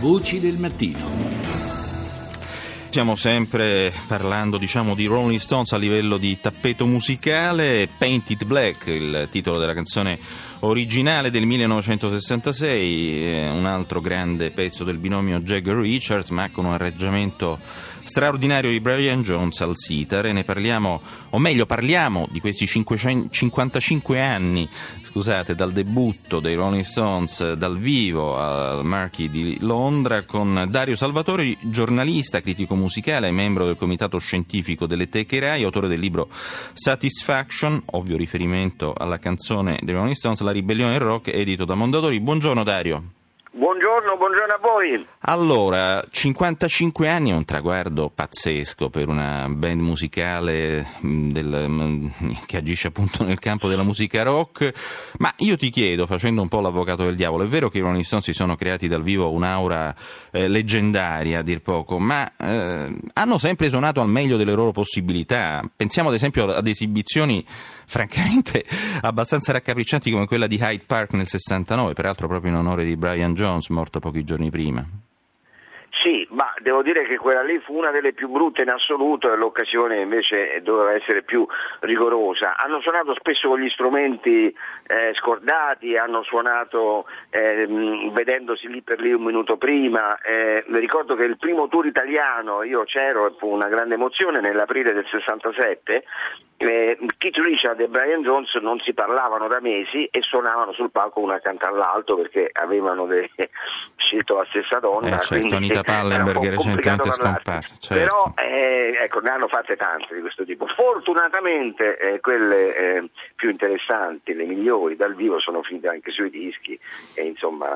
Voci del mattino. Stiamo sempre parlando diciamo, di Rolling Stones a livello di tappeto musicale, Painted Black, il titolo della canzone originale del 1966, un altro grande pezzo del binomio Jagger-Richards, ma con un arrangiamento straordinario di Brian Jones al sitar. E ne parliamo, o meglio parliamo di questi 500, 55 anni scusate, dal debutto dei Rolling Stones dal vivo al Marchi di Londra con Dario Salvatori, giornalista, critico musicale, membro del comitato scientifico delle Teche Rai, autore del libro Satisfaction, ovvio riferimento alla canzone dei Rolling Stones, La ribellione del rock, edito da Mondadori. Buongiorno Dario. Buongiorno, buongiorno a voi. Allora, 55 anni è un traguardo pazzesco per una band musicale del, che agisce appunto nel campo della musica rock, ma io ti chiedo, facendo un po' l'avvocato del diavolo, è vero che i Rolling Stones si sono creati dal vivo un'aura eh, leggendaria a dir poco, ma eh, hanno sempre suonato al meglio delle loro possibilità. Pensiamo ad esempio ad esibizioni francamente abbastanza raccapriccianti come quella di Hyde Park nel 69, peraltro proprio in onore di Brian Jones, morto pochi giorni prima. Devo dire che quella lì fu una delle più brutte in assoluto e l'occasione invece doveva essere più rigorosa. Hanno suonato spesso con gli strumenti eh, scordati, hanno suonato eh, vedendosi lì per lì un minuto prima. Eh, ricordo che il primo tour italiano, io c'ero e fu una grande emozione nell'aprile del 67, eh, Keith Richard e Brian Jones non si parlavano da mesi e suonavano sul palco una accanto all'altro perché avevano de... scelto la stessa donna. Eh, certo, Anita Pallenberg è recentemente scomparsa. Certo. Però eh, ecco, ne hanno fatte tante di questo tipo. Fortunatamente eh, quelle eh, più interessanti, le migliori dal vivo sono finite anche sui dischi e insomma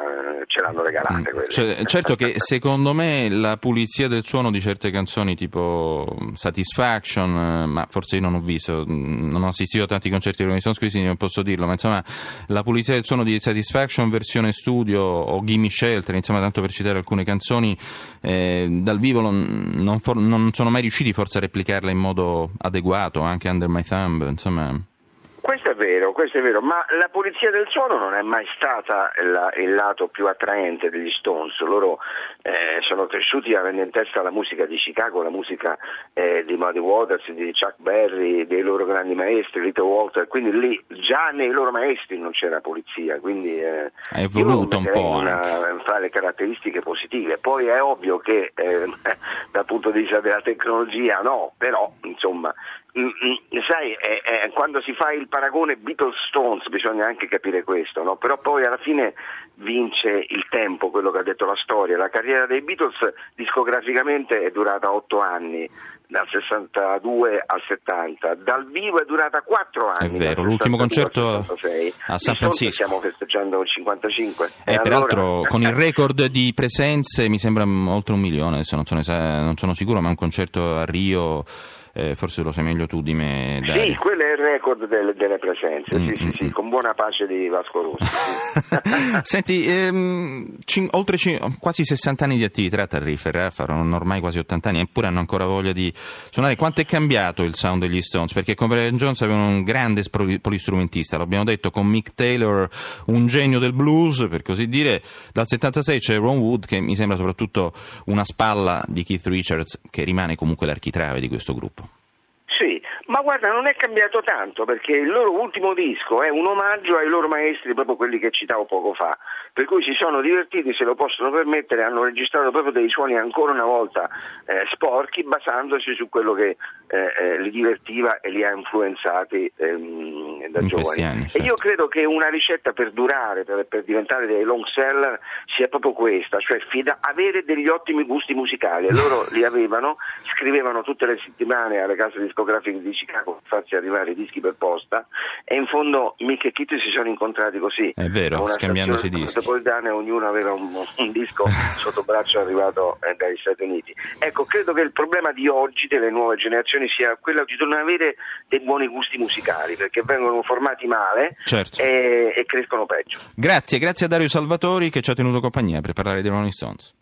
ce l'hanno regalate. Mm. Cioè, certo che secondo me la pulizia del suono di certe canzoni tipo Satisfaction, eh, ma forse io non ho visto non ho assistito a tanti concerti di Rolling Stones, quindi non posso dirlo, ma insomma la pulizia del suono di Satisfaction versione studio o Gimme Shelter, insomma tanto per citare alcune canzoni, eh, dal vivo non, for- non sono mai riusciti forse a replicarla in modo adeguato, anche Under My Thumb, insomma... Vero, questo è vero, ma la pulizia del suono non è mai stata la, il lato più attraente degli Stones. Loro eh, sono cresciuti avendo in testa la musica di Chicago, la musica eh, di Muddy Waters, di Chuck Berry, dei loro grandi maestri, Little Walter, quindi lì già nei loro maestri non c'era pulizia, quindi eh, è evoluto un po' una, fra le caratteristiche positive. Poi è ovvio che eh, dal punto di vista della tecnologia no, però insomma Mm, mm, sai, eh, eh, quando si fa il paragone Beatles-Stones bisogna anche capire questo, no? però poi alla fine vince il tempo, quello che ha detto la storia. La carriera dei Beatles discograficamente è durata otto anni, dal 62 al 70, dal vivo è durata quattro anni. È vero, l'ultimo concerto a San Francisco. Stiamo festeggiando il 55. E, e peraltro allora... con il record di presenze mi sembra oltre un milione, adesso non sono, non sono sicuro, ma un concerto a Rio eh, forse lo sai meglio tu di me. Dario. Sì, quello è il record delle, delle presenze, mm, sì, sì, mm, sì, mm. con buona pace di Vasco Rossi. Senti, ehm, cin- oltre cin- quasi 60 anni di attività a Tarrifer, eh, faranno ormai quasi 80 anni, eppure hanno ancora voglia di suonare. Quanto è cambiato il sound degli Stones? Perché come Brian Jones avevano un grande polistrumentista, l'abbiamo detto, con Mick Taylor un genio del blues, per così dire. Dal 76 c'è Ron Wood, che mi sembra soprattutto una spalla di Keith Richards, che rimane comunque l'architrave di questo gruppo. Ma guarda, non è cambiato tanto perché il loro ultimo disco è un omaggio ai loro maestri, proprio quelli che citavo poco fa. Per cui si sono divertiti, se lo possono permettere, hanno registrato proprio dei suoni ancora una volta eh, sporchi, basandosi su quello che eh, eh, li divertiva e li ha influenzati ehm, da In giovani. Anni, certo. E io credo che una ricetta per durare, per, per diventare dei long seller, sia proprio questa, cioè fida, avere degli ottimi gusti musicali. E loro li avevano, scrivevano tutte le settimane alle case discografiche di Chicago per farsi arrivare i dischi per posta e in fondo Mick e Kitty si sono incontrati così. È vero, scambiandosi dischi. Metropolitane ognuno aveva un, un disco sotto braccio arrivato eh, dagli Stati Uniti. Ecco, credo che il problema di oggi delle nuove generazioni sia quello di non avere dei buoni gusti musicali perché vengono formati male certo. e, e crescono peggio. Grazie, grazie a Dario Salvatori che ci ha tenuto compagnia per parlare dei Rolling Stones.